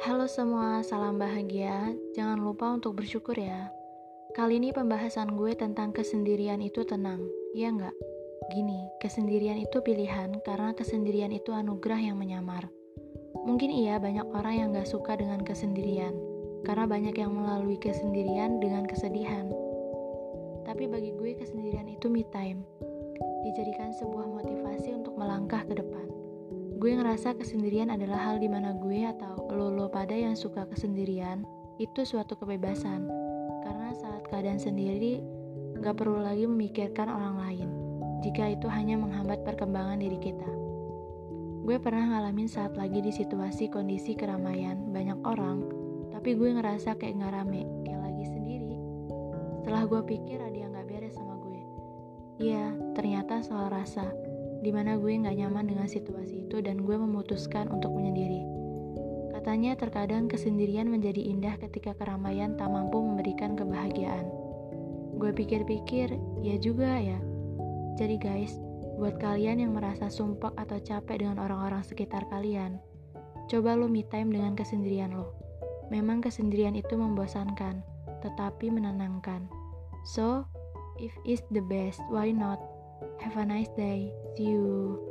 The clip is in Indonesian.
semua, salam bahagia. Jangan lupa untuk bersyukur ya. Kali ini pembahasan gue tentang kesendirian itu tenang, iya nggak? Gini, kesendirian itu pilihan karena kesendirian itu anugerah yang menyamar. Mungkin iya banyak orang yang gak suka dengan kesendirian, karena banyak yang melalui kesendirian dengan kesedihan. Tapi bagi gue kesendirian itu me time, dijadikan sebuah motivasi untuk melangkah ke depan. Gue ngerasa kesendirian adalah hal di mana gue atau lo-lo pada yang suka kesendirian itu suatu kebebasan. Karena saat keadaan sendiri, gak perlu lagi memikirkan orang lain, jika itu hanya menghambat perkembangan diri kita. Gue pernah ngalamin saat lagi di situasi kondisi keramaian, banyak orang, tapi gue ngerasa kayak gak rame, kayak lagi sendiri. Setelah gue pikir ada yang gak beres sama gue. Iya, ternyata soal rasa di mana gue gak nyaman dengan situasi itu dan gue memutuskan untuk menyendiri. Katanya terkadang kesendirian menjadi indah ketika keramaian tak mampu memberikan kebahagiaan. Gue pikir-pikir, ya juga ya. Jadi guys, buat kalian yang merasa sumpah atau capek dengan orang-orang sekitar kalian, coba lo me time dengan kesendirian lo. Memang kesendirian itu membosankan, tetapi menenangkan. So, if it's the best, why not? Have a nice day. See you.